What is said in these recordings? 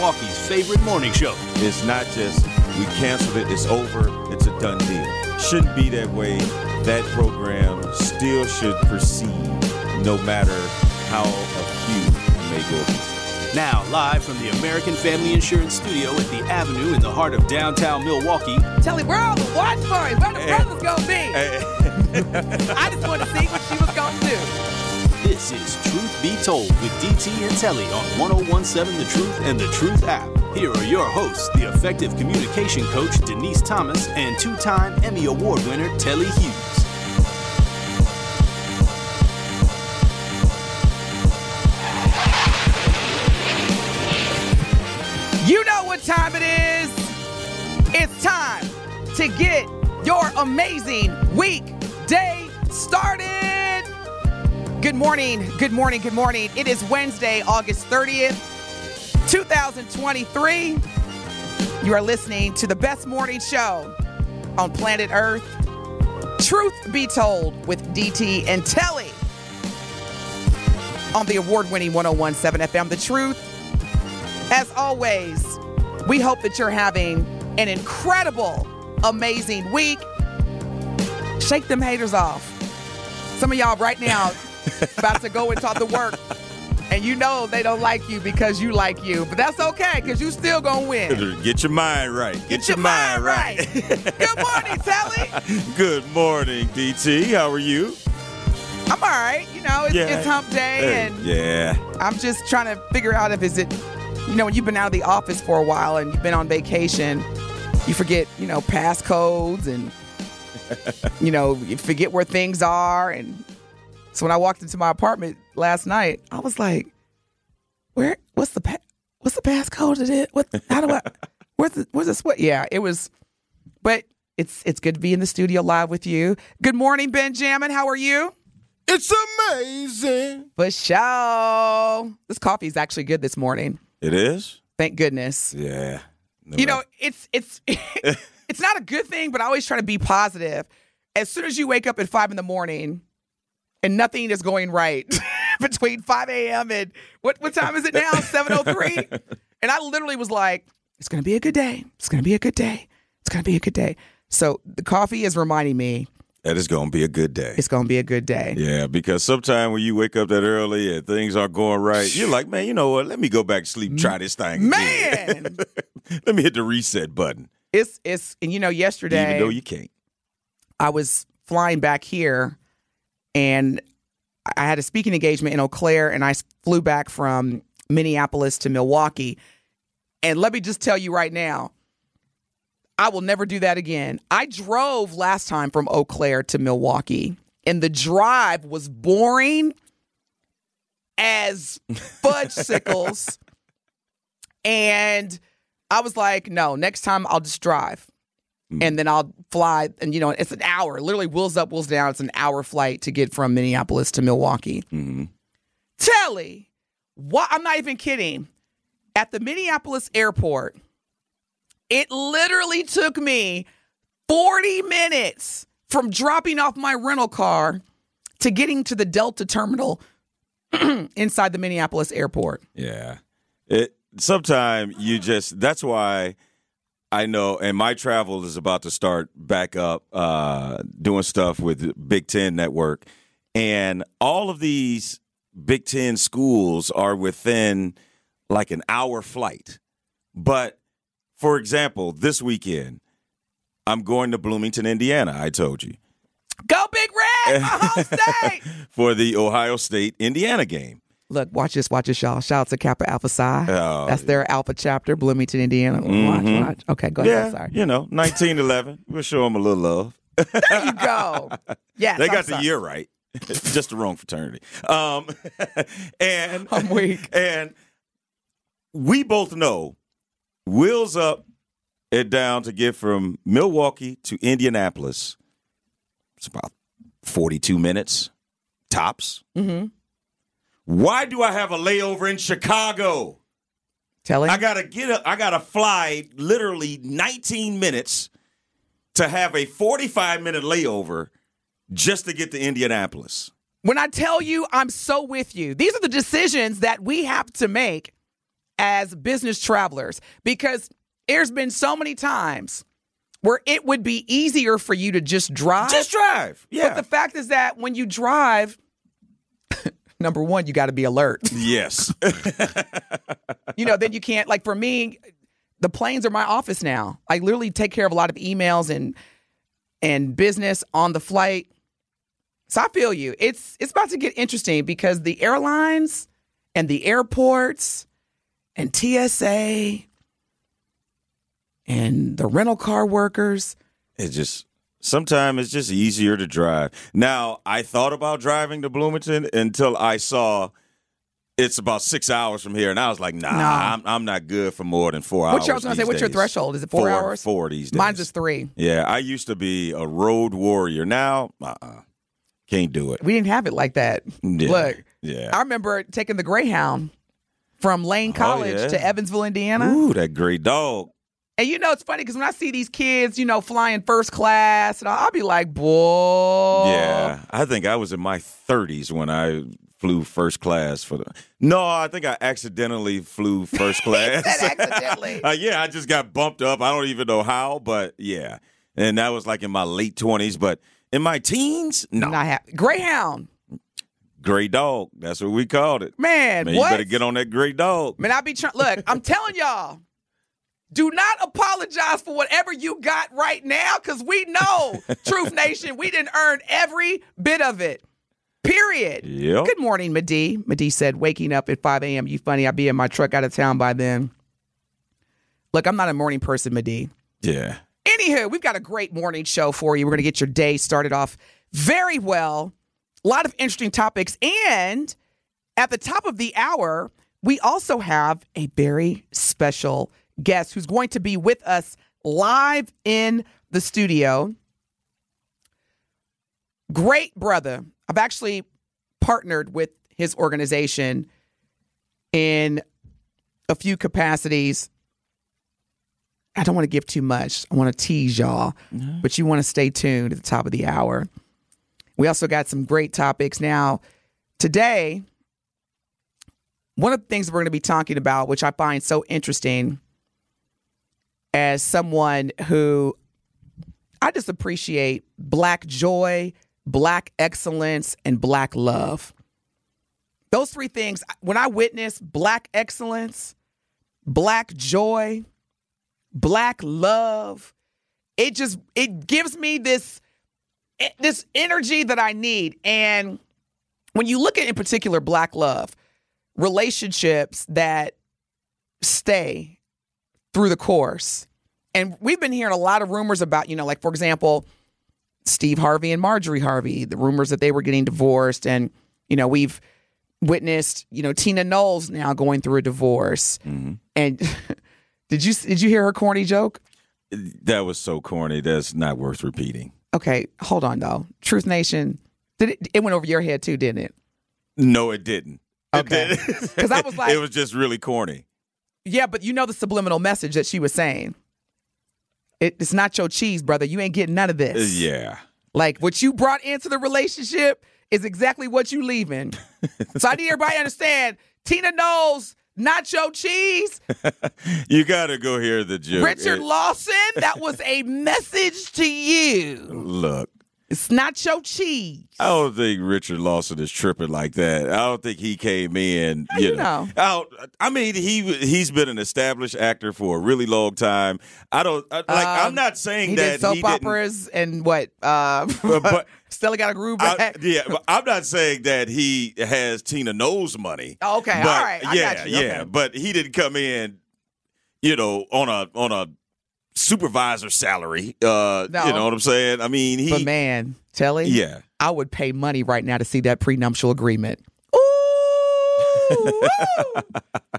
Milwaukee's favorite morning show. It's not just we canceled it, it's over, it's a done deal. Shouldn't be that way. That program still should proceed no matter how a few may go. Now, live from the American Family Insurance Studio at the Avenue in the heart of downtown Milwaukee, Tell Telly, where all the watch party? Where the eh. brothers gonna be? Hey. Eh. I just want to see what she was gonna do. This is Truth Be Told with DT and Telly on 1017 The Truth and The Truth app. Here are your hosts, the effective communication coach Denise Thomas and two time Emmy Award winner Telly Hughes. You know what time it is. It's time to get your amazing weekday started. Good morning, good morning, good morning. It is Wednesday, August 30th, 2023. You are listening to the best morning show on planet Earth. Truth be told with DT and Telly on the award winning 1017 FM. The truth as always, we hope that you're having an incredible, amazing week. Shake them haters off. Some of y'all right now about to go and talk to work, and you know they don't like you because you like you, but that's okay because you still gonna win. Get your mind right. Get, your, mind right. Good morning, Telly. Good morning, DT. How are you? I'm all right. You know, it's, it's hump day, and yeah. I'm just trying to figure out if is it, you know, when you've been out of the office for a while and you've been on vacation, you forget, you know, passcodes and, you know, you forget where things are. And so when I walked into my apartment last night, I was like, where, what's the, pa- what's the passcode to it? What, how do I, where's the, where's the sweat? Yeah, it was, but it's, it's good to be in the studio live with you. Good morning, Benjamin. How are you? It's amazing. For sure. This coffee is actually good this morning. It is? Thank goodness. Yeah. No You know, it's it's it's not a good thing, but I always try to be positive. As soon as you wake up at five in the morning and nothing is going right between 5 a.m. and what what time is it now? 703. And I literally was like, it's gonna be a good day. It's gonna be a good day. It's gonna be a good day. So the coffee is reminding me that is going to be a good day. it's gonna be a good day. Yeah, because sometime when you wake up that early and things aren't going right, you're like, man, you know what? Let me go back to sleep, try this thing. again." Man, Let me hit the reset button, it's it's and you know yesterday even though you can't. I was flying back here and I had a speaking engagement in Eau Claire and I flew back from Minneapolis to Milwaukee. And let me just tell you right now, I will never do that again. I drove last time from Eau Claire to Milwaukee and the drive was boring as fudge sickles. and I was like, no, next time I'll just drive and then I'll fly. And you know, it's an hour, literally wheels up, wheels down. It's an hour flight to get from Minneapolis to Milwaukee. hmm Telly, what? I'm not even kidding. At the Minneapolis airport, it literally took me 40 minutes from dropping off my rental car to getting to the Delta terminal inside the Minneapolis airport. Yeah. It sometime you just that's why I know and my travel is about to start back up uh doing stuff with Big 10 network and all of these Big 10 schools are within like an hour flight. But for example, this weekend I'm going to Bloomington, Indiana, I told you. Go Big Red, my home state. for the Ohio State Indiana game. Look, watch this, watch this, y'all. Shout out to Kappa Alpha Psi. Oh, That's their Alpha chapter, Bloomington, Indiana. Watch, Mhm. watch. Okay, go ahead. Yeah, I'm sorry. you know, 1911. we'll show them a little love. There you go. Yeah, they I'm got the year right. Just the wrong fraternity. Um, and I'm weak. And we both know wheels up and down to get from Milwaukee to Indianapolis. It's about 42 minutes tops. Mm-hmm. Why do I have a layover in Chicago? Tell Telling. I gotta get up. I gotta fly literally 19 minutes to have a 45 minute layover just to get to Indianapolis. When I tell you, I'm so with you. These are the decisions that we have to make as business travelers because there's been so many times where it would be easier for you to just drive. Just drive. Yeah. But the fact is that when you drive, number one, you got to be alert. yes. you know, then you can't, like for me, the planes are my office now. I literally take care of a lot of emails and and business on the flight. So I feel you. It's it's about to get interesting because the airlines and the airports and TSA and the rental car workers. It just sometimes it's just easier to drive. Now, I thought about driving to Bloomington until I saw it's about six hours from here, and I was like, nah, Nah. I'm, I'm not good for more than four What hours. I was gonna say? What's your threshold? Is it four, hours? Four these days. Mine's just three. Yeah, I used to be a road warrior. Now, uh-uh. can't do it. We didn't have it like that. Yeah. Look, Yeah. I remember taking the Greyhound from Lane oh, College Oh, yeah. to Evansville, Indiana. Ooh, that great dog. And you know, it's funny because when I see these kids, you know, flying first class, and I'll, I'll be like, boy. Yeah, I think I was in my 30s when I flew first class for the. No, I think I accidentally flew first class. accidentally. Uh, yeah, I just got bumped up. I don't even know how, but yeah, and that was like in my late 20s. But in my teens, no, Not happy. Greyhound. gray dog. That's what we called it. Man, Man, you better get on that gray dog. Man, I be trying. Look, I'm telling y'all, do not apologize for whatever you got right now, because we know, Truth Nation, we didn't earn every bit of it. Period. Yep. Good morning, Madi. Madi said, waking up at 5 a.m. You funny. I'll be in my truck out of town by then. Look, I'm not a morning person, Madi. Yeah. Anywho, we've got a great morning show for you. We're going to get your day started off very well. A lot of interesting topics. And at the top of the hour, we also have a very special guest who's going to be with us live in the studio. Great brother. I've actually partnered with his organization in a few capacities. I don't want to give too much. I want to tease y'all, mm-hmm. but you want to stay tuned at the top of the hour. We also got some great topics. Now, today, one of the things we're going to be talking about, which I find so interesting as someone who I just appreciate black joy, black excellence, and black love. Those three things, when I witness black excellence, black joy, black love it just it gives me this this energy that i need and when you look at in particular black love relationships that stay through the course and we've been hearing a lot of rumors about you know like for example steve harvey and marjorie harvey the rumors that they were getting divorced and you know we've witnessed you know tina knowles now going through a divorce mm-hmm. and did you did you hear her corny joke That was so corny. That's not worth repeating. Okay, hold on though. Truth Nation, did it, it went over your head too, didn't it? No, it didn't. Okay. didn't. 'Cause I was like- it was just really corny. Yeah, but you know the subliminal message that she was saying. It, it's not your cheese, brother. You ain't getting none of Uh, this. Yeah. Like what you brought into the relationship is exactly what you leaving. so I need everybody to understand. Tina knows not your cheese. You got to go hear the joke. Richard It- Lawson, that was a message to you. Look, It's not your cheese. I don't think Richard Lawson is tripping like that. I don't think he came in. How You you know, know? I, I mean, he he's been an established actor for a really long time. I don't I, like. I'm Um, not saying He that did soap he operas and what? Uh, But- but- Stella got a groove I, back. yeah, but I'm not saying that he has Tina Knowles money. Oh, okay, but, all right, I yeah, got you, yeah, but he didn't come in, you know, on a on a supervisor salary. Uh, No. you know what I'm saying? I mean, he, But man, Telly, yeah. I would pay money right now to see that prenuptial agreement. Ooh.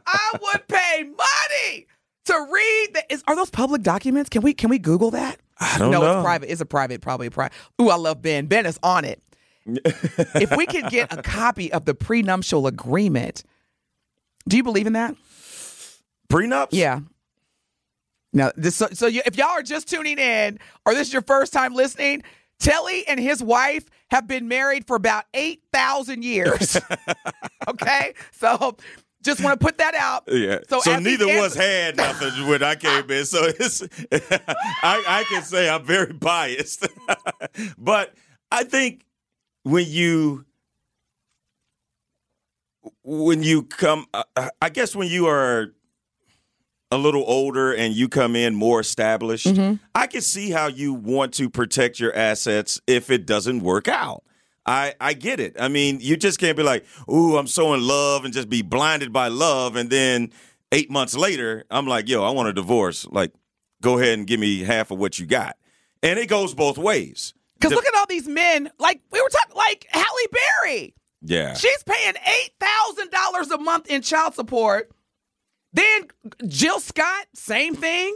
I would pay money to read the, is, are those public documents? Can we can we Google that? I don't no, know. it's private. It's a private, probably a private. Ooh, I love Ben. Ben is on it. if we could get a copy of the prenuptial agreement, do you believe in that? Prenups? Yeah. Now, this, so, so you, if y'all are just tuning in, or this is your first time listening, Telly and his wife have been married for about eight thousand years. okay, so just want to put that out. Yeah. So, So, neither was answers- had nothing when I came in. So it's I, I can say I'm very biased. but I think when you when you come uh, I guess when you are a little older and you come in more established, mm-hmm. I can see how you want to protect your assets if it doesn't work out. I, I get it. I mean, you just can't be like, ooh, I'm so in love and just be blinded by love. And then eight months later, I'm like, yo, I want a divorce. Like, go ahead and give me half of what you got. And it goes both ways. Because The- look at all these men, like we were talking, like Halle Berry. yeah. She's paying eight thousand dollars a month in child support. Then Jill Scott, same thing,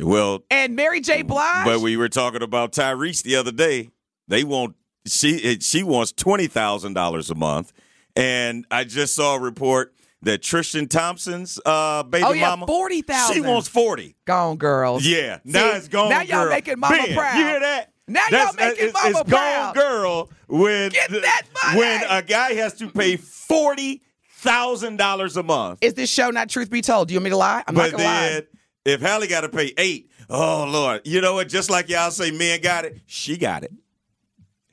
well, and Mary J. Blige. but we were talking about Tyrese the other day. They want she she wants twenty thousand dollars a month, and I just saw a report that Tristan Thompson's uh, baby Oh, yeah, mama $40,000. She wants forty. Gone girls. Yeah, now See, it's gone. now y'all girl. making mama Ben, proud. You hear that? Now y'all making it's, mama it's proud. gone girl when Get that money. when a guy has to pay forty thousand dollars a month. Is this show not truth be told? Do you want me to lie? I'm but not gonna then lie. if Halle got to pay eight, oh Lord, you know what? Just like y'all say, men got it, she got it.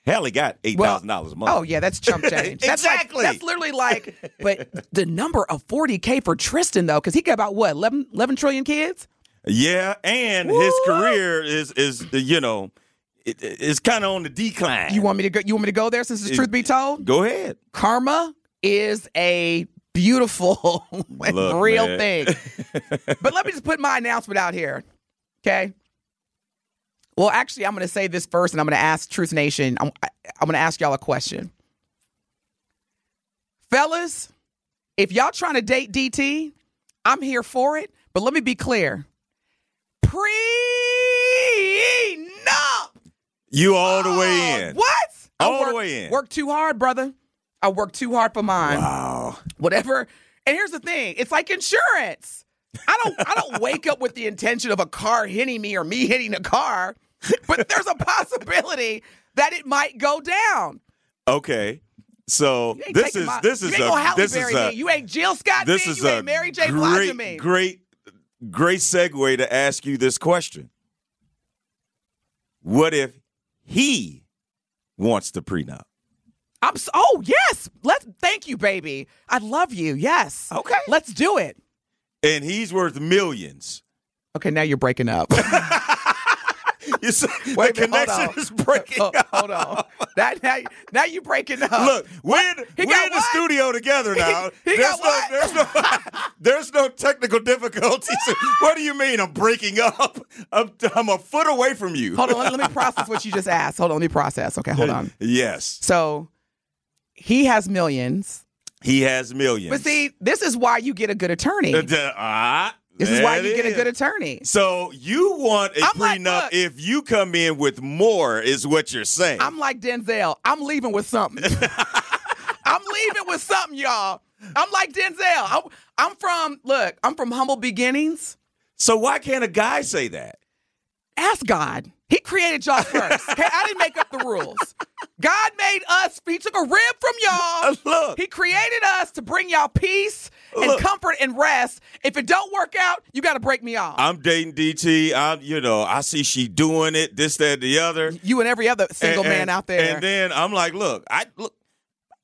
Halle got eight thousand dollars a month. Oh yeah, that's chump change. That's like- Exactly. that's literally like. But the number of 40k for Tristan though, because he got about what 11, 11 trillion kids. Yeah, and his career is is you know it, it's kind of on the decline. You want me to go? You want me to go there? Since it's truth be told, go ahead? karma is a beautiful Look, real man. thing. but let me just put my announcement out here. Okay. Well, actually, I'm going to say this first, and I'm going to ask Truth Nation. I'm, I'm going to ask y'all a question, fellas. If y'all trying to date DT, I'm here for it. But let me be clear. pre Prenup. You all the oh, way in. What? I All the way in. Work too hard, brother. I work too hard for mine. Wow. Whatever. And here's the thing: it's like insurance. I don't. I don't wake up with the intention of a car hitting me or me hitting a car, but there's a possibility that it might go down. Okay. So this is my- this is a this is a me. You ain't Jill Scott this me. is You a ain't Mary J. Blige great me. great great segue to ask you this question. What if he wants the prenup? I'm. So, oh yes. Let's. Thank you, baby. I love you. Yes. Okay. Let's do it. And he's worth millions. Okay. Now you're breaking up. You see, Wait the a minute, hold connection is breaking Hold, up. hold on. That now, now you're breaking up. Look, we're, He we're got in the studio together now. he there's got no, what? there's no, there's no technical difficulties. what do you mean I'm breaking up? I'm, I'm a foot away from you. Hold on. Let, let me process what you just asked. Hold on. Let me process. Okay. Hold uh, on. Yes, So he has millions. he has millions. But see, this is why you get a good attorney. Uh, ah, This is why you it get a good attorney. So you want a I'm like, prenup look. if you come in with more, is what you're saying. I'm like Denzel. I'm leaving with something. I'm leaving with something, y'all. I'm like Denzel. I'm, I'm from, look, I'm from humble beginnings. so why can't a guy say that? Ask God. He created y'all first. Okay, I didn't make up the rules. God made us. He took a rib from y'all. Look. He created us to bring y'all peace and Look. comfort and rest. If it don't work out, you got to break me off. I'm dating DT. I'm, you know, I see she doing it, this, that, the other. you and every other single And- man and- out there. And then I'm like, look, I look,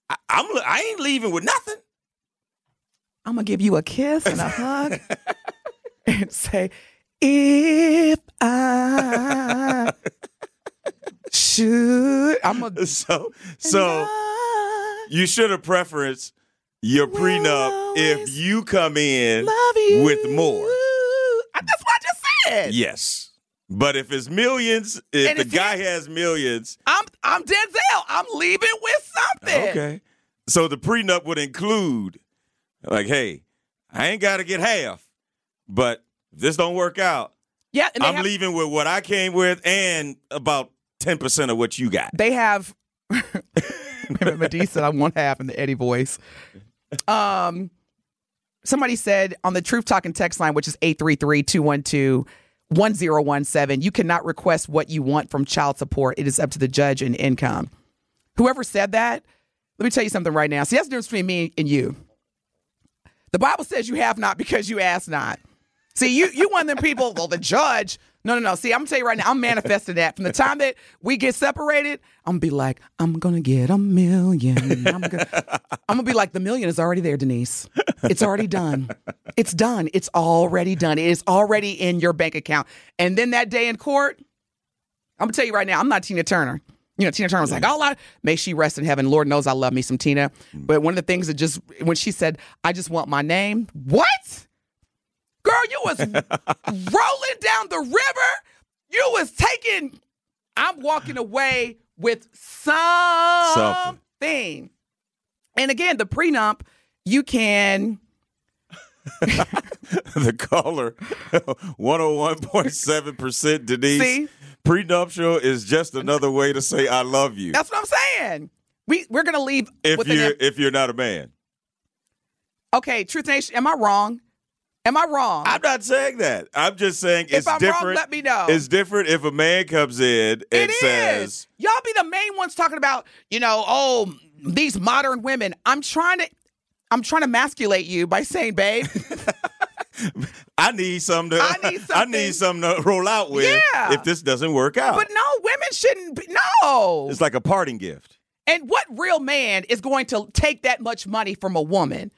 I, I'm, I ain't leaving with nothing. I'm gonna give you a kiss and a hug and say, if I should, I'm gonna. So, so you should have preference your prenup if you come in you with more. That's what I just said. Yes. But if it's millions, if And the if guy has millions, I'm I'm Denzel. I'm leaving with something. okay. So the prenup would include, like, hey, I ain't got to get half, but if this don't work out, Yeah, I'm have, leaving with what I came with and about ten percent of what you got. they have Madea I'm one half in the Eddie voice. Um somebody said on the Truth Talking text line, which is 833-212-1017, you cannot request what you want from child support. It is up to the judge and income. Whoever said that, let me tell you something right now. See, that's the difference between me and you. The Bible says you have not because you ask not. See, you you one of them people, well, the judge. No, no, no. See, I'm gonna tell you right now, I'm manifesting that. From the time that we get separated, I'm gonna be like, I'm gonna get a million. I'm gonna, I'm gonna be like, the million is already there, Denise. It's already done. It's done. It's already done. It is already in your bank account. And then that day in court, I'm gonna tell you right now, I'm not Tina Turner. You know, Tina Turner was like, "Oh, I may she rest in heaven." Lord knows I love me some Tina. But one of the things that just when she said, "I just want my name," what? Girl, you was rolling down the river. You was taking. I'm walking away with something. Something. And again, the prenup, you can. the caller, 101.7% Denise. See? Prenuptial is just another way to say I love you. That's what I'm saying. We we're gonna leave if you if you're not a man. Okay, Truth Nation, am I wrong? Am I wrong? I'm not saying that. I'm just saying If it's I'm wrong, different. let me know. It's different if a man comes in and It says, is. Y'all be the main ones talking about, you know, oh, these modern women. I'm trying to I'm trying to masculate you by saying, babe, I need something to I need I need something to roll out with Yeah. if this doesn't work out. but no, women shouldn't be no. it's like a parting gift. And what real man is going to take that much money from a woman?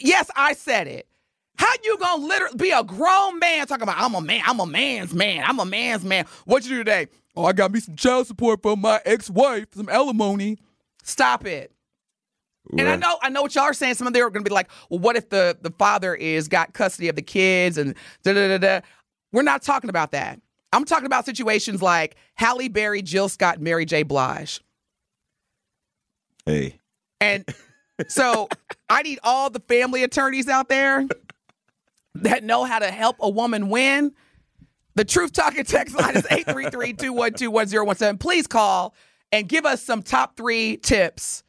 Yes, I said it. How you gonna literally be a grown man talking about I'm a man, I'm a man's man, I'm a man's man. What you do today? Oh, I got me some child support from my ex-wife, some alimony. Stop it. And I know, I know what y'all are saying. Some of them are going to be like, "Well, what if the the father is got custody of the kids and da da da da?" We're not talking about that. I'm talking about situations like Halle Berry, Jill Scott, Mary J. Blige, Hey. and so I need all the family attorneys out there that know how to help a woman win. The Truth Talking text line is 833-212-1017. Please call and give us some top three tips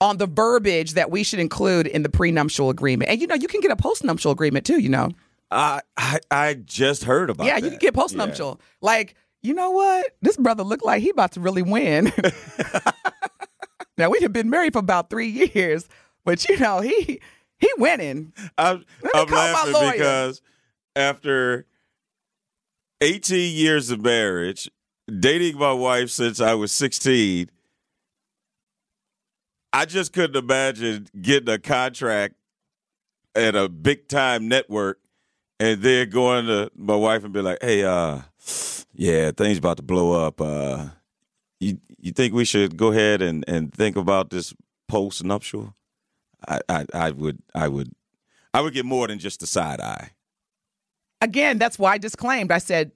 on the verbiage that we should include in the prenuptial agreement. And you know, you can get a postnuptial agreement too, you know. I, I I just heard about yeah, that. you can get postnuptial. Like, you know what? This brother looked like he about to really win. now we have been married for about three years, but you know, he he winning. I'm, I'm laughing because after 18 years of marriage, dating my wife since I was 16, I just couldn't imagine getting a contract at a big time network and then going to my wife and be like, "Hey, uh, yeah, things about to blow up. Uh, you you think we should go ahead and, and think about this post nuptial?" I, I I would I would I would get more than just a side eye. Again, that's why I disclaimed. I said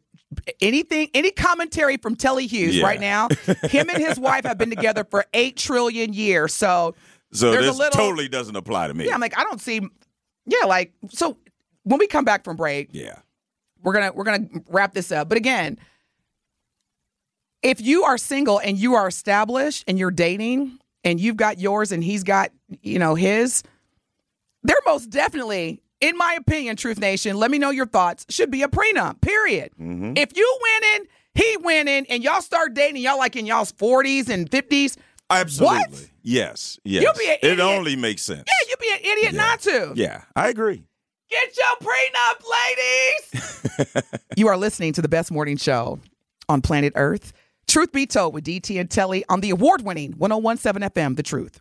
anything, any commentary from Telly Hughes Yeah. right now. Him and his wife have been together for eight trillion years. So So There's a this little- totally doesn't apply to me. yeah, I'm like, I don't see. Yeah, like so. When we come back from break, yeah. we're gonna we're gonna wrap this up. But again, if you are single and you are established and you're dating and you've got yours and he's got you know his, they're most definitely, in my opinion, Truth Nation. Let me know your thoughts. Should be a prenup. Period. Mm-hmm. If you winning, he winning, and y'all start dating, y'all like in y'all's forties and fifties. Absolutely. What? Yes. Yes. You'll be an idiot. it only makes sense. Yeah, you'd be an idiot Yeah. not to. Yeah, I agree. Get your prenup, ladies. you are listening to the best morning show on planet Earth. Truth Be Told with DT and Telly on the award winning 1017 FM, The Truth.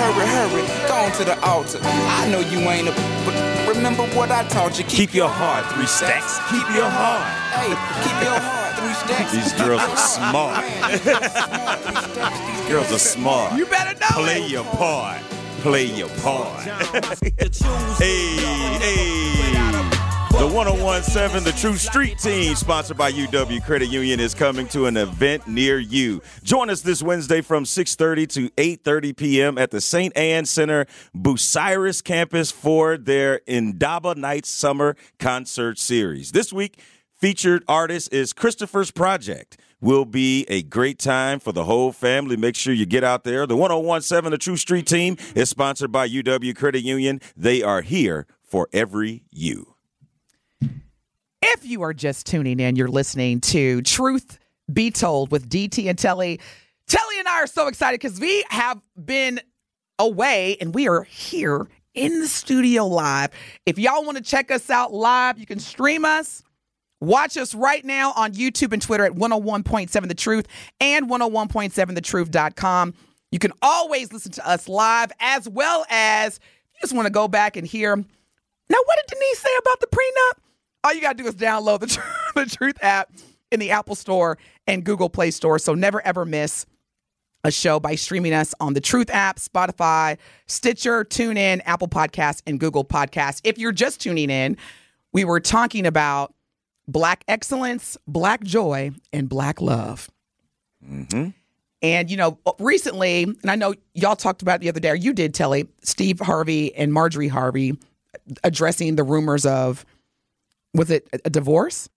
hurry, hurry, go on to the altar. I know you ain't a, but remember what I taught you. Keep your heart three stacks. Keep your heart. Hey, keep your heart three stacks. These girls are smart. These girls are smart. You better know Play it. your part. Play your part. hey, hey. The 1017, the True Street Team, sponsored by UW Credit Union, is coming to an event near you. Join us this Wednesday from 6:30 to 8:30 p.m. at the St. Ann Center, Bucyrus campus for their Indaba Nights Summer Concert Series. This week, featured artist is Christopher's Project. Will be a great time for the whole family. Make sure you get out there. The 1017, the True Street Team, is sponsored by UW Credit Union. They are here for every you. If you are just tuning in, you're listening to Truth Be Told with DT and Telly. Telly and I are so excited because we have been away and we are here in the studio live. If y'all want to check us out live, you can stream us. Watch us right now on YouTube and Twitter at 101.7 The Truth and 101.7thetruth.com. You can always listen to us live as well as you just want to go back and hear. Now, what did Denise say about the prenup? All you got to do is download the, Tr- the Truth app in the Apple Store and Google Play Store. So never ever miss a show by streaming us on the Truth app, Spotify, Stitcher, TuneIn, Apple Podcasts, and Google Podcasts. If you're just tuning in, we were talking about Black excellence, Black joy, and Black love. Mm-hmm. And, you know, recently, and I know y'all talked about it the other day, or you did, Telly, Steve Harvey and Marjorie Harvey addressing the rumors of, was it a- divorce?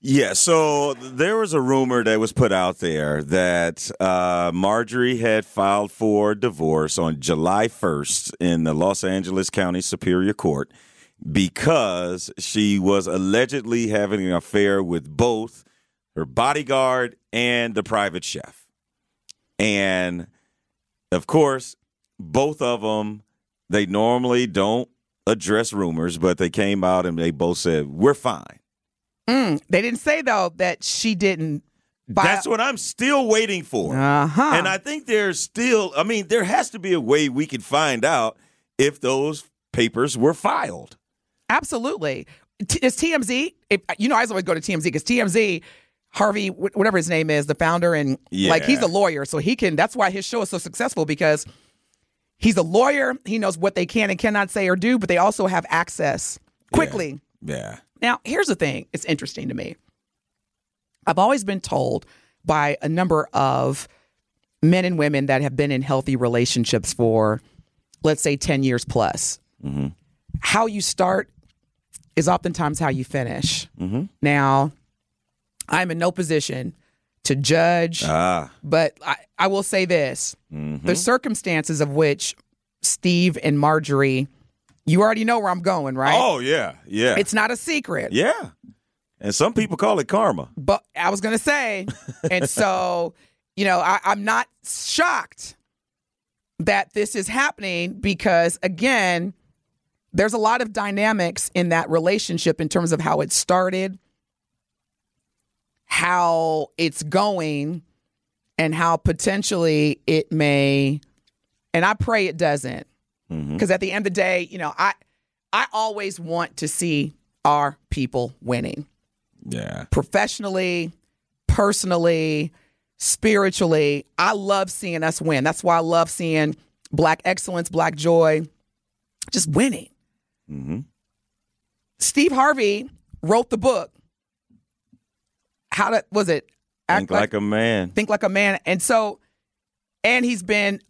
Yeah, so there was a rumor that was put out there that uh, Marjorie had filed for divorce on July 1st in the Los Angeles County Superior Court because she was allegedly having an affair with both her bodyguard and the private chef. And of course, both of them, they normally don't address rumors, but they came out and they both said, We're fine. Mm, they didn't say, though, that she didn't. Buy- That's what I'm still waiting for. Uh-huh. And I think there's still, I mean, there has to be a way we can find out if those papers were filed. Absolutely. T- it's TMZ. If, you know, I always go to TMZ because TMZ, Harvey, whatever his name is, the founder, and like he's a lawyer, so he can. That's why his show is so successful because he's a lawyer. He knows what they can and cannot say or do, but they also have access quickly. Yeah. Now, here's the thing. It's interesting to me. I've always been told by a number of men and women that have been in healthy relationships for, let's say, 10 years plus. Mm-hmm. How you start is oftentimes how you finish. Mm-hmm. Now, I'm in no position to judge, Ah, but I, I will say this the circumstances of which Steve and Marjorie, you already know where I'm going, right? oh, yeah. Yeah. It's not a secret. yeah. And some people call it karma. But I was gonna say, and so you know, I, I'm not shocked that this is happening because again, there's a lot of dynamics in that relationship in terms of how it started, how it's going, and how potentially it may. And I pray it doesn't, because at the end of the day, you know, I I always want to see our people winning Yeah. professionally, personally, spiritually. I love seeing us win. That's why I love seeing Black excellence, Black joy, just winning. Mm-hmm. Steve Harvey wrote the book. How to was it? Think like a man. think like a man, and so, and he's been,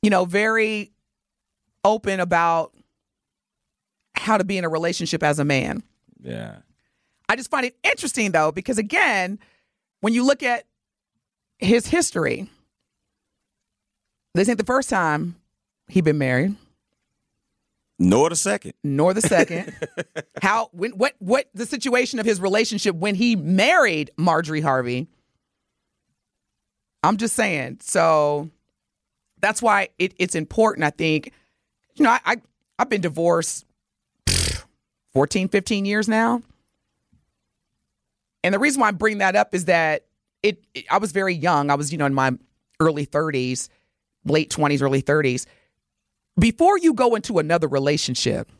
you know, very open about how to be in a relationship as a man. Yeah. I just find it interesting though, because again, when you look at his history, this ain't the first time he been married, Nor the second. nor the second. How when what what the situation of his relationship when he married Marjorie Harvey. I'm just saying. So that's why it, it's important, I think. You know, I, I I've been divorced pff, 14, 15 years now. And the reason why I bring that up is that it, it I was very young. I was, you know, in my early 30s. late 20s, early 30s, before you go into another relationship,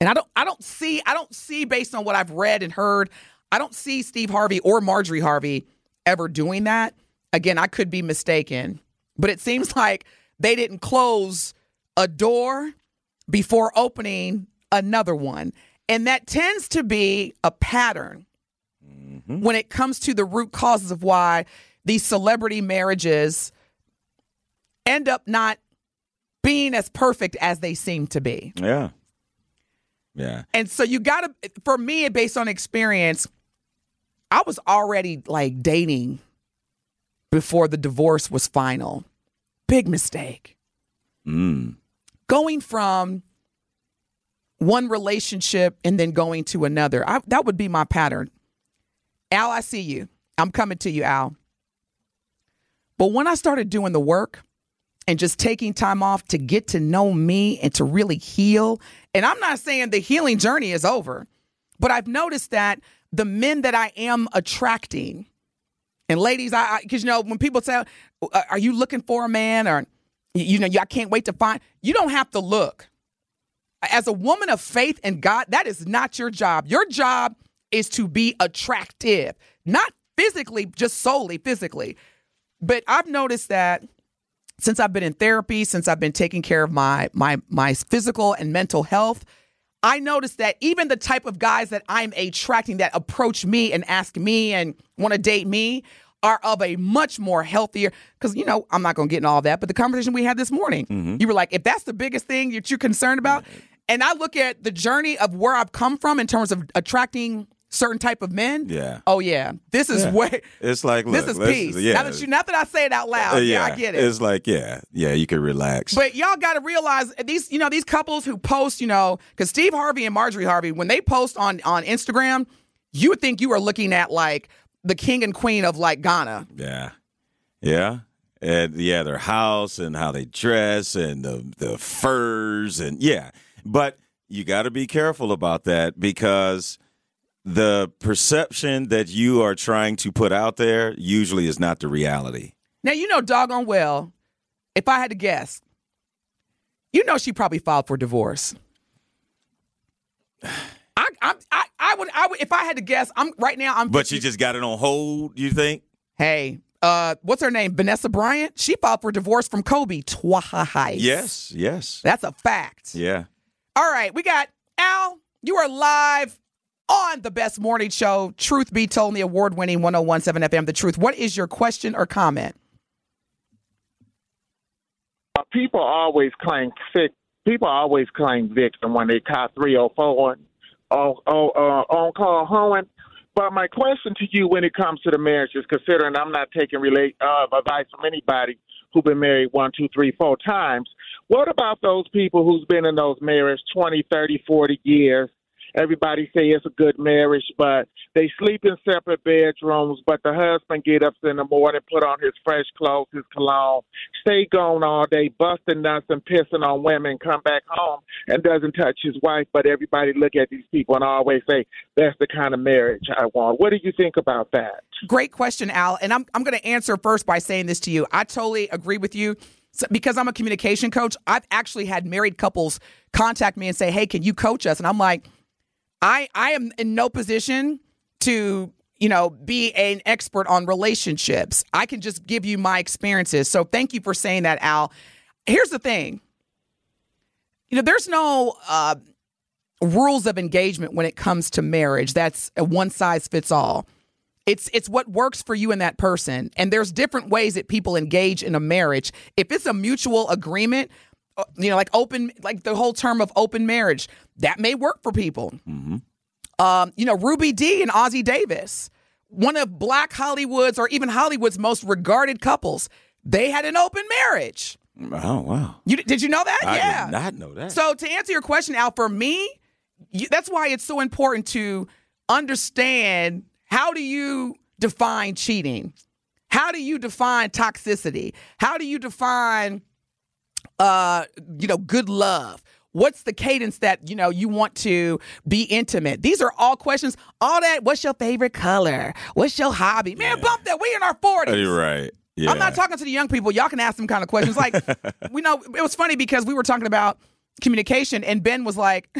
and I don't I don't see I don't see based on what I've read and heard, I don't see Steve Harvey or Marjorie Harvey ever doing that. Again, I could be mistaken, but it seems like they didn't close a door before opening another one. And that tends to be a pattern mm-hmm. when it comes to the root causes of why these celebrity marriages end up not being as perfect as they seem to be. Yeah. Yeah. And so you got to, for me, based on experience, I was already like dating before the divorce was final. Big mistake. Mm. Going from one relationship and then going to another. I, that would be my pattern. Al, I see you. I'm coming to you, Al. But when I started doing the work and just taking time off to get to know me and to really heal, and I'm not saying the healing journey is over, but I've noticed that the men that I am attracting, and ladies, I because you know when people say, "Uh, "Are you looking for a man?" or you know, I can't wait to find. You don't have to look. As a woman of faith and God, that is not your job. Your job is to be attractive, not physically, just solely physically. But I've noticed that since I've been in therapy, since I've been taking care of my my my physical and mental health, I noticed that even the type of guys that I'm attracting that approach me and ask me and want to date me are of a much more healthier because you know I'm not going to get in all that, but the conversation we had this morning, mm-hmm. you were like, if that's the biggest thing that you're concerned about, and I look at the journey of where I've come from in terms of attracting certain type of men. Yeah. Oh yeah, this is Yeah. way. It's like this is peace. Yeah. Now that you, not that I say it out loud, Uh, yeah, I get it. It's like, yeah, yeah, you can relax. But y'all got to realize these, you know, these couples who post, you know, because Steve Harvey and Marjorie Harvey, when they post on on Instagram, you would think you are looking at like the king and queen of like Ghana. yeah. Yeah. And yeah, their house and how they dress and the the furs and yeah. But you got to be careful about that because the perception that you are trying to put out there usually is not the reality. Now you know doggone well, if I had to guess, you know she probably filed for divorce. I, I, I, I would, I would, if I had to guess, I'm right now. I'm. But she just got it on hold, you think? hey, uh, what's her name? Vanessa Bryant. She filed for divorce from Kobe twice. Yes, yes. that's a fact. Yeah. All right, we got Al. You are live on the best morning show, Truth Be Told, the award winning 1017 FM, The Truth. What is your question or comment? Uh, people always claim. People always claim victim when they caught 304 on, on, uh, on call hoeing. But my question to you when it comes to the marriage is considering I'm not taking relate uh, advice from anybody who've been married one, two, three, four times, what about those people who's been in those marriages 20, 30, 40 years? Everybody say it's a good marriage, but they sleep in separate bedrooms. But the husband get up in the morning, put on his fresh clothes, his cologne, stay gone all day, busting nuts and pissing on women, come back home and doesn't touch his wife. But everybody look at these people and always say that's the kind of marriage I want. What do you think about that? Great question, Al. And I'm, I'm going to answer first by saying this to you. I totally agree with you. So, because I'm a communication coach, I've actually had married couples contact me and say, hey, can you coach us? And I'm like, I, I am in no position to you know be an expert on relationships. I can just give you my experiences. So thank you for saying that al. Here's the thing. You know there's no uh, rules of engagement when it comes to marriage that's a one size fits all. It's it's what works for you and that person. And there's different ways that people engage in a marriage. If it's a mutual agreement you know like open like the whole term of open marriage that may work for people um, you know, Ruby Dee and Ossie Davis, one of Black Hollywood's or even Hollywood's most regarded couples, they had an open marriage. Oh, wow. You did you know that? I yeah. did not know that. So to answer your question, Al, for me, you, that's why it's so important to understand how do you define cheating? How do you define toxicity? How do you define uh you know good love? What's the cadence that you know you want to be intimate? These are all questions. All that. What's your favorite color? What's your hobby? Man, bump that. We in our Oh, forties. you're right. Yeah. I'm not talking to the young people. Y'all can ask them kind of questions. Like, we know it was funny because we were talking about communication, and Ben was like,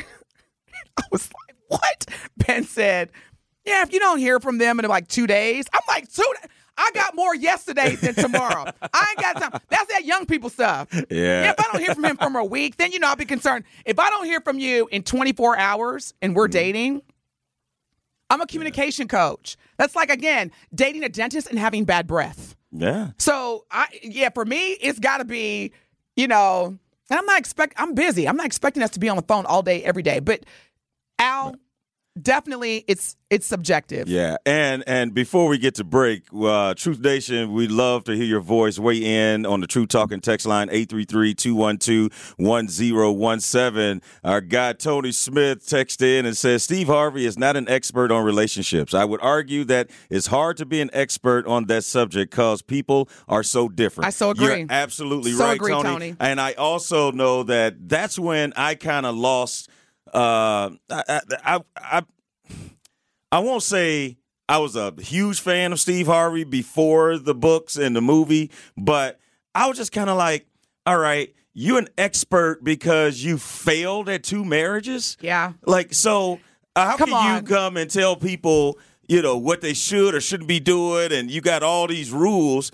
I was like, what? Ben said, yeah, if you don't hear from them in like two days, I'm like, two. I got more yesterday than tomorrow. I ain't got time. That's that young people stuff. Yeah. If I don't hear from him for a week, then you know I'll be concerned. If I don't hear from you in 24 hours and we're mm-hmm. dating, I'm a communication coach. That's like again dating a dentist and having bad breath. Yeah. So I yeah, for me, it's got to be, you know, and I'm not expect. I'm busy. I'm not expecting us to be on the phone all day, every day. But Al, definitely, it's it's subjective. Yeah, and and before we get to break, uh, Truth Nation, we'd love to hear your voice. Weigh in on the Truth Talking text line 833-212-1017. Our guy Tony Smith texted in and says Steve Harvey is not an expert on relationships. I would argue that it's hard to be an expert on that subject because people are so different. I so agree. You're absolutely So right, agree, Tony. Tony. And I also know that that's when I kind of lost. Uh, I, I, I, won't say I was a huge fan of Steve Harvey before the books and the movie, but I was just kind of like, all right, you're an expert because you failed at two marriages? Yeah. Like, so uh, how Come can on. you come and tell people, you know, what they should or shouldn't be doing and you got all these rules?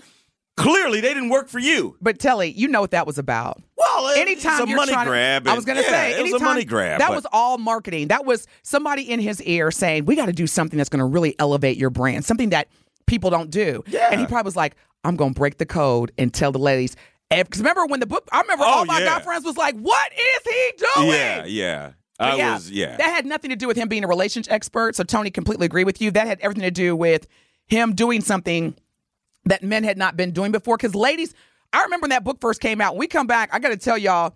Clearly, they didn't work for you. But Telly, you know what that was about. Well, it- anytime it's a you're money trying grab. to, I was going to yeah, say, it was anytime, a money grab. That but- was all marketing. That was somebody in his ear saying, "We got to do something that's going to really elevate your brand, something that people don't do." Yeah. And he probably was like, "I'm going to break the code and tell the ladies." Because remember when the book, I remember Oh, all my yeah. guy friends was like, "What is he doing?" yeah, yeah. But I yeah, was, yeah. That had nothing to do with him being a relationship expert. So Tony completely agree with you. That had everything to do with him doing something that men had not been doing before. Because ladies, I remember when that book first came out. When we come back, I got to tell y'all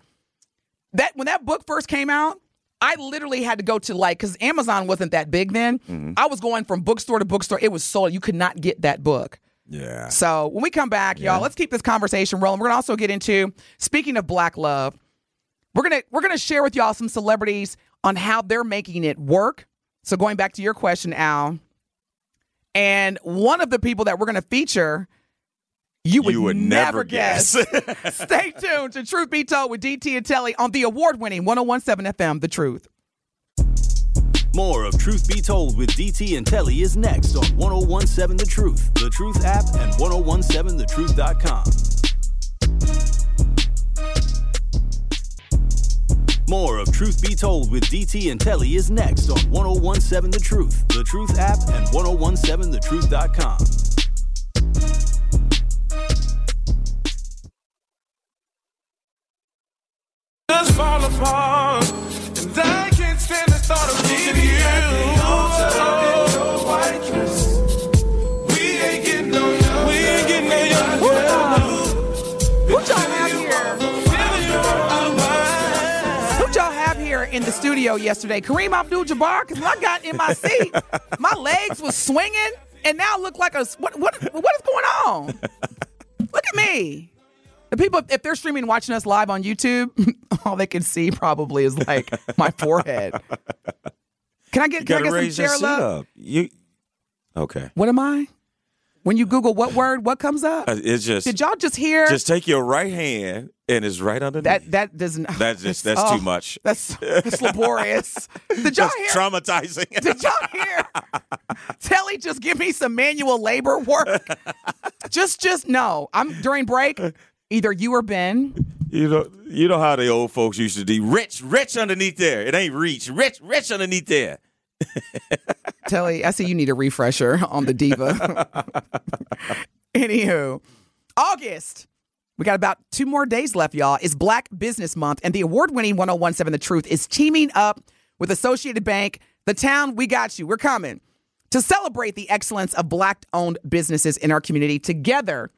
that when that book first came out, I literally had to go to like because Amazon wasn't that big then. Mm-hmm. I was going from bookstore to bookstore. It was sold. You could not get that book. yeah. So when we come back, y'all, let's keep this conversation rolling. We're gonna also get into speaking of black love. We're gonna we're gonna share with y'all some celebrities on how they're making it work. So going back to your question, Al, and one of the people that we're gonna feature, you would, You would never guess. Stay tuned to Truth Be Told with DT and Telly on the award-winning 1017 FM, The Truth. More of Truth Be Told with DT and Telly is next on 1017 The Truth, The Truth app, and 1017thetruth.com. More of Truth Be Told with DT and Telly is next on 1017 The Truth, The Truth app, and 1017thetruth.com. in the studio yesterday? Kareem Abdul-Jabbar? Because when I got in my seat, my legs was swinging, and now I look like a what? What? What is going on? Look at me. The people, if they're streaming, watching us live on YouTube, all they can see probably is like my forehead. Can I get? You Can I get some chair love? up. You okay? What am I? When you Google what word, what comes up? Uh, It's just Did y'all just hear just take your right hand and it's right underneath. that? That doesn't. That's just that's Oh, too much. That's, that's laborious. Did y'all That's hear? traumatizing. Did y'all hear? Telly, just give me some manual labor work. just, just no. I'm during break. Either you or Ben. you know, you know how the old folks used to do. Rich, rich underneath there. It ain't reach. Rich, rich underneath there. Telly, I see you need a refresher on the diva. Anywho, August. We got about two more days left, y'all. It's Black Business Month, and the award winning 1017 The Truth is teaming up with Associated Bank, the town we got you. We're coming to celebrate the excellence of Black owned businesses in our community. Together,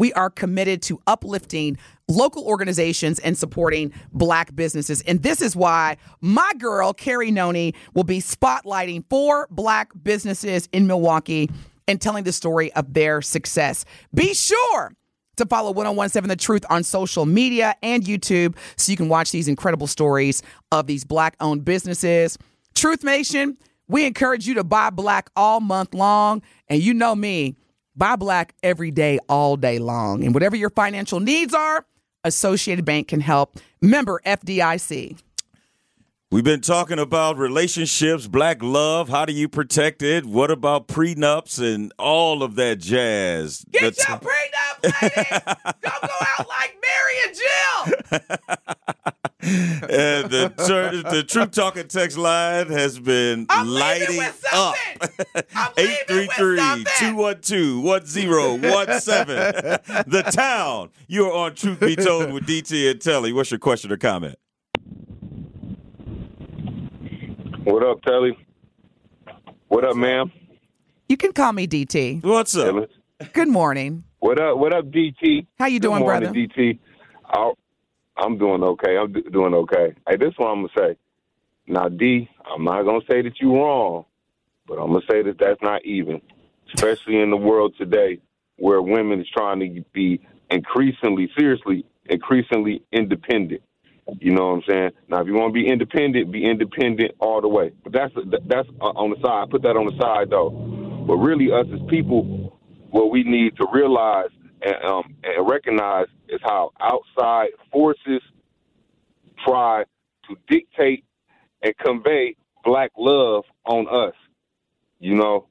we are committed to uplifting local organizations and supporting black businesses. And this is why my girl, Carrie Noni, will be spotlighting four black businesses in Milwaukee and telling the story of their success. Be sure to follow 1017 The Truth on social media and YouTube so you can watch these incredible stories of these black owned businesses. Truth Nation, we encourage you to buy black all month long. And you know me, Buy black every day, all day long. And whatever your financial needs are, Associated Bank can help. Member FDIC. We've been talking about relationships, black love. How do you protect it? What about prenups and all of that jazz? Get That's- your prenup, ladies! Don't go out like Mary and Jill! and the, tur- the Truth Talking text line has been I'm lighting with up. something. I'm leaving with 833-212-1017. The town. You are on Truth Be Told with DT and Telly. What's your question or comment? What up, Telly? What up, ma'am? You can call me DT. What's up? Good morning. What up? What up, DT? How you doing, Good morning, brother? DT. I'll, I'm doing okay. I'm do- doing okay. Hey, this is what I'm gonna say. Now, D, I'm not gonna say that you're wrong, but I'm gonna say that that's not even, especially in the world today where women is trying to be increasingly, seriously, increasingly independent. You know what I'm saying? Now, if you want to be independent, be independent all the way. But that's that's uh, on the side. I Put that on the side though. But really, us as people, what we need to realize and, um, and recognize is how outside forces try to dictate and convey black love on us. You know,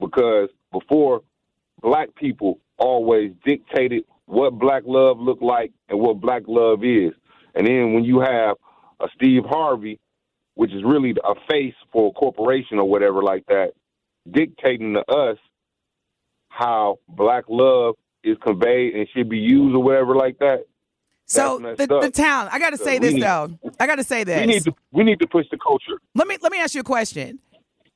because before black people always dictated what black love looked like and what black love is. And then when you have a Steve Harvey, which is really a face for a corporation or whatever like that, dictating to us how black love is conveyed and should be used or whatever like that. So the, the town. I got to So say this need- though. I got to say this. We need to we need to push the culture. let me let me ask you a question.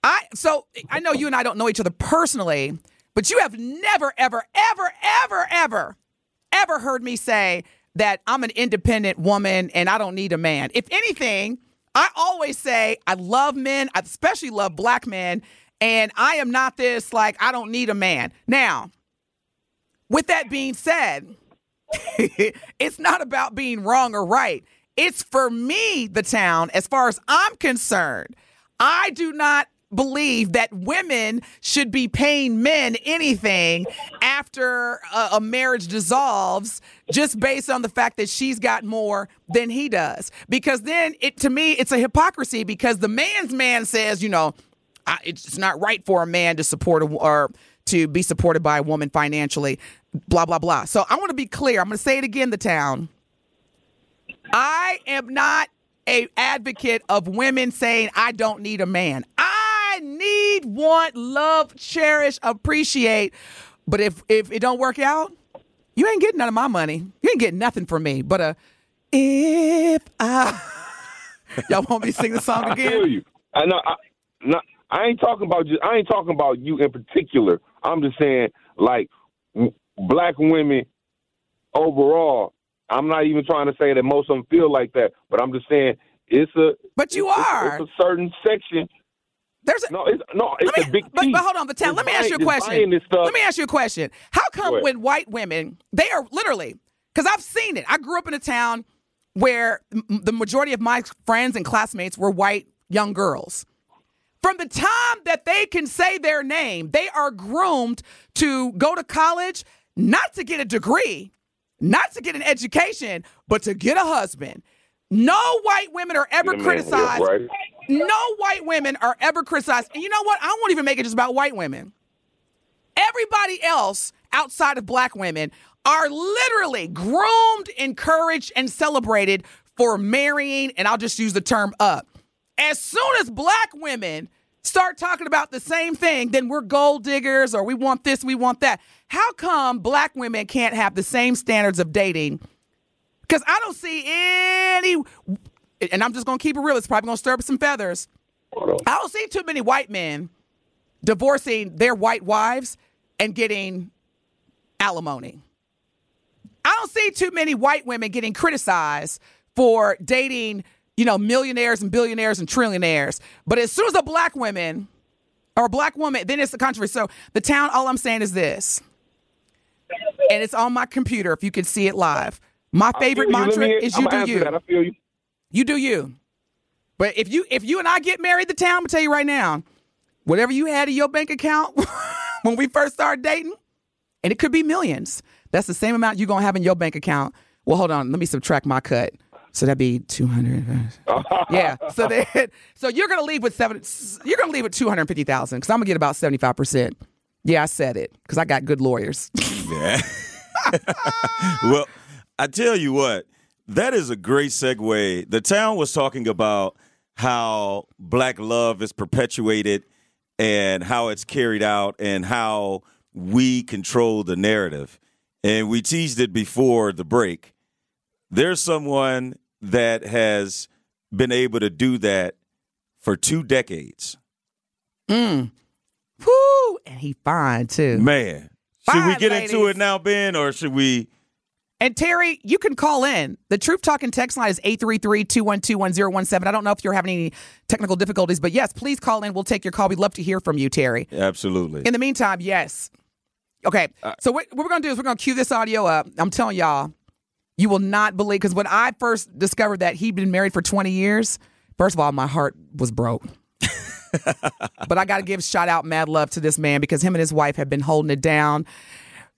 I so I know you and I don't know each other personally, but you have never ever ever ever ever ever heard me say that I'm an independent woman and I don't need a man. If anything, I always say I love men, I especially love black men, and I am not this like I don't need a man. Now, with that being said, it's not about being wrong or right. It's for me, the town, as far as I'm concerned. I do not believe that women should be paying men anything after a, a marriage dissolves just based on the fact that she's got more than he does. Because then it to me it's a hypocrisy because the man's man says, you know, I, it's not right for a man to support a, or to be supported by a woman financially, blah blah blah. So I want to be clear. I'm going to say it again. The town. I am not a advocate of women saying I don't need a man. I need, want, love, cherish, appreciate. But if if it don't work out, you ain't getting none of my money. You ain't getting nothing from me. But uh, if I, y'all want me to sing the song again? I again? you. I know. I, no, I ain't talking about just. I ain't talking about you in particular. I'm just saying, like, w- black women overall. I'm not even trying to say that most of them feel like that, but I'm just saying it's a. But you it's- are. It's a certain section. There's a, No, it's no. It's let a big but, but hold on, but It's let me ask you a question. buying this stuff. Let me ask you a question. How come when white women, they are literally, because I've seen it. I grew up in a town where m- the majority of my friends and classmates were white young girls. From the time that they can say their name, they are groomed to go to college, not to get a degree, not to get an education, but to get a husband. No white women are ever Get a man, criticized. right. No white women are ever criticized. And you know what? I won't even make it just about white women. Everybody else outside of black women are literally groomed, encouraged, and celebrated for marrying, and I'll just use the term up. As soon as black women start talking about the same thing, then we're gold diggers or we want this, we want that. How come black women can't have the same standards of dating? Because I don't see any, and I'm just gonna keep it real, it's probably gonna stir up some feathers. I don't see too many white men divorcing their white wives and getting alimony. I don't see too many white women getting criticized for dating, you know, millionaires and billionaires and trillionaires. But as soon as a black woman or a black woman, then it's the controversy. So the town, all I'm saying is this, and it's on my computer if you can see it live. My favorite you. Mantra me- is you do you. That. I feel you. You do you. But if you if you and I get married, the town, I'm gonna tell you right now, whatever you had in your bank account when we first started dating, and it could be millions. That's the same amount you're gonna have in your bank account. Well, hold on, let me subtract my cut. So that'd be two hundred. yeah. So then, so you're gonna leave with seven. You're gonna leave with two hundred fifty thousand because I'm gonna get about seventy five percent. Yeah, I said it because I got good lawyers. Yeah. well, I tell you what, that is a great segue. The town was talking about how black love is perpetuated and how it's carried out and how we control the narrative. And we teased it before the break. There's someone that has been able to do that for two decades. Mm. Whoo! And he fine too. Man. Should we Fine, get into it now, Ben, or should we? And Terry, you can call in. The Truth Talking text line is 833-212-1017. I don't know if you're having any technical difficulties, but yes, please call in. We'll take your call. We'd love to hear from you, Terry. Absolutely. In the meantime, yes. Okay. so what, what we're going to do is we're going to cue this audio up. I'm telling y'all, you will not believe because when I first discovered that he'd been married for 20 years, first of all, my heart was broke. but I got to give shout out mad love to this man because him and his wife have been holding it down.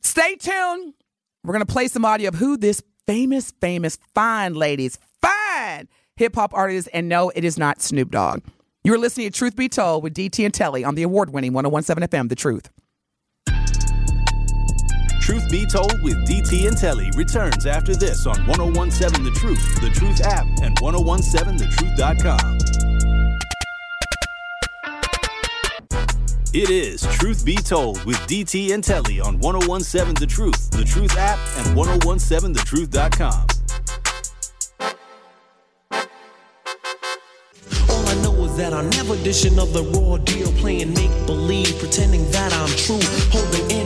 Stay tuned. We're to play some audio of who this famous, famous, fine ladies, fine hip hop artist, and no, it is not Snoop Dogg. You're listening to Truth Be Told with DT and Telly on the award winning 1017 FM, The Truth. Truth Be Told with DT and Telly returns after this on 1017 The Truth, The Truth app, and 1017thetruth.com. It is Truth Be Told with DT and Telly on 1017 The Truth, The Truth app, and 1017thetruth.com. All I know is that I never dish another raw deal, playing make believe, pretending that I'm true. Holding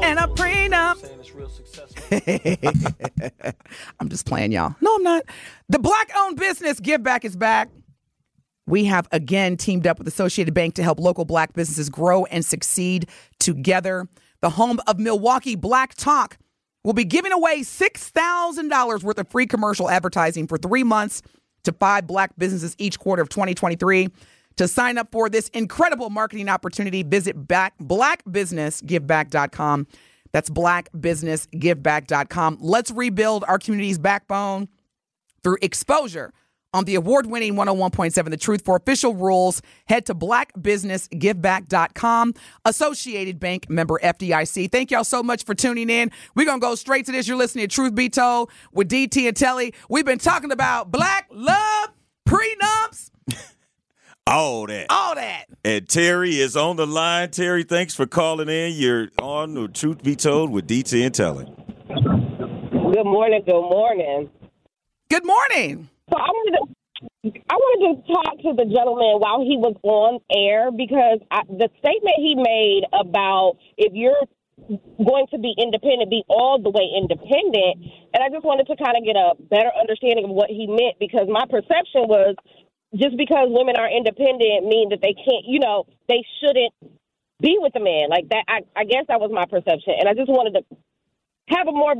And a prenup. I'm just playing, y'all. No, I'm not. The black owned business Give Back is back. We have again teamed up with Associated Bank to help local black businesses grow and succeed together. The home of Milwaukee Black Talk will be giving away $6,000 worth of free commercial advertising for three months to five black businesses each quarter of 2023. To sign up for this incredible marketing opportunity, visit back, blackbusinessgiveback.com. That's blackbusinessgiveback.com. Let's rebuild our community's backbone through exposure on the award winning 101.7 The Truth. For official rules, head to blackbusinessgiveback.com. Associated Bank member FDIC. Thank y'all so much for tuning in. We're going to go straight to this. You're listening to Truth Be Told with DT and Telly. We've been talking about black love, prenups, All that. all that. And Terry is on the line. Terry, thanks for calling in. You're on the Truth Be Told with DT and Telly. Good morning. Good morning. Good morning. So I wanted to. I wanted to talk to the gentleman while he was on air because I, the statement he made about if you're going to be independent, be all the way independent. And I just wanted to kind of get a better understanding of what he meant because my perception was just because women are independent mean that they can't, you know, they shouldn't be with a man like that. I, I guess that was my perception, and I just wanted to have a more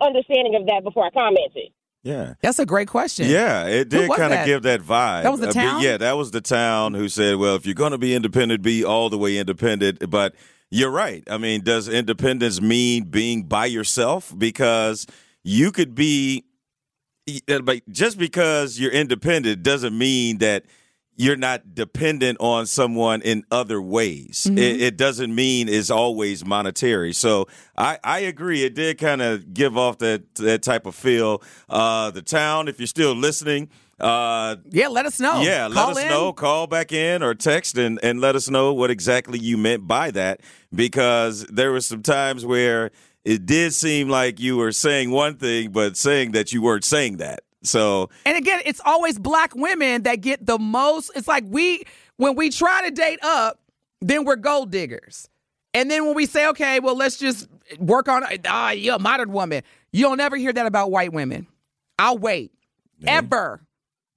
understanding of that before I commented. Yeah. That's a great question. Yeah, it did kind of give that vibe. That was the Uh, but town? Yeah, that was the town who said, well, if you're going to be independent, be all the way independent. But you're right. I mean, does independence mean being by yourself? Because you could be, but just because you're independent doesn't mean that you're not dependent on someone in other ways. Mm-hmm. It, it doesn't mean it's always monetary. So I, I agree. It did kind of give off that that type of feel. Uh, the town, if you're still listening, uh, Yeah, let us know. yeah, let Call us in. know. Call back in or text and, and let us know what exactly you meant by that because there were some times where it did seem like you were saying one thing, but saying that you weren't saying that. So And again, it's always black women that get the most. It's like we, when we try to date up, then we're gold diggers. And then when we say, okay, well, let's just work on, ah, you're a modern woman. You'll never hear that about white women. I'll wait. Ever.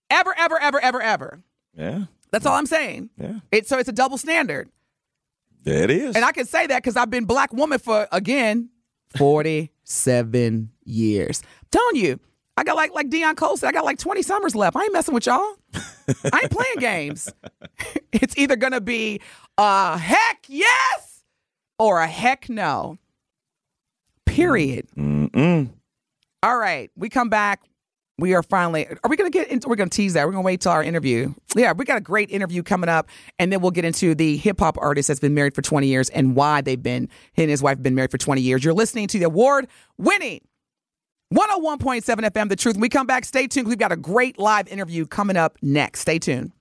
Ever, ever, ever, ever, ever. Yeah. That's all I'm saying. Yeah. It's so it's a double standard. It is. And I can say that because I've been black woman for again 47 years. I'm telling you, I got like like Dion Cole said, I got like 20 summers left. I ain't messing with y'all. I ain't playing games. it's either gonna be a heck yes or a heck no. Period. Mm-mm. All right, we come back. We are finally. Are we going to get into? We're going to tease that. We're going to wait till our interview. Yeah, we got a great interview coming up, and then we'll get into the hip hop artist that's been married for 20 years and why they've been. He and his wife have been married for 20 years. You're listening to the award winning 101.7 FM, The Truth. When we come back, stay tuned. We've got a great live interview coming up next. Stay tuned.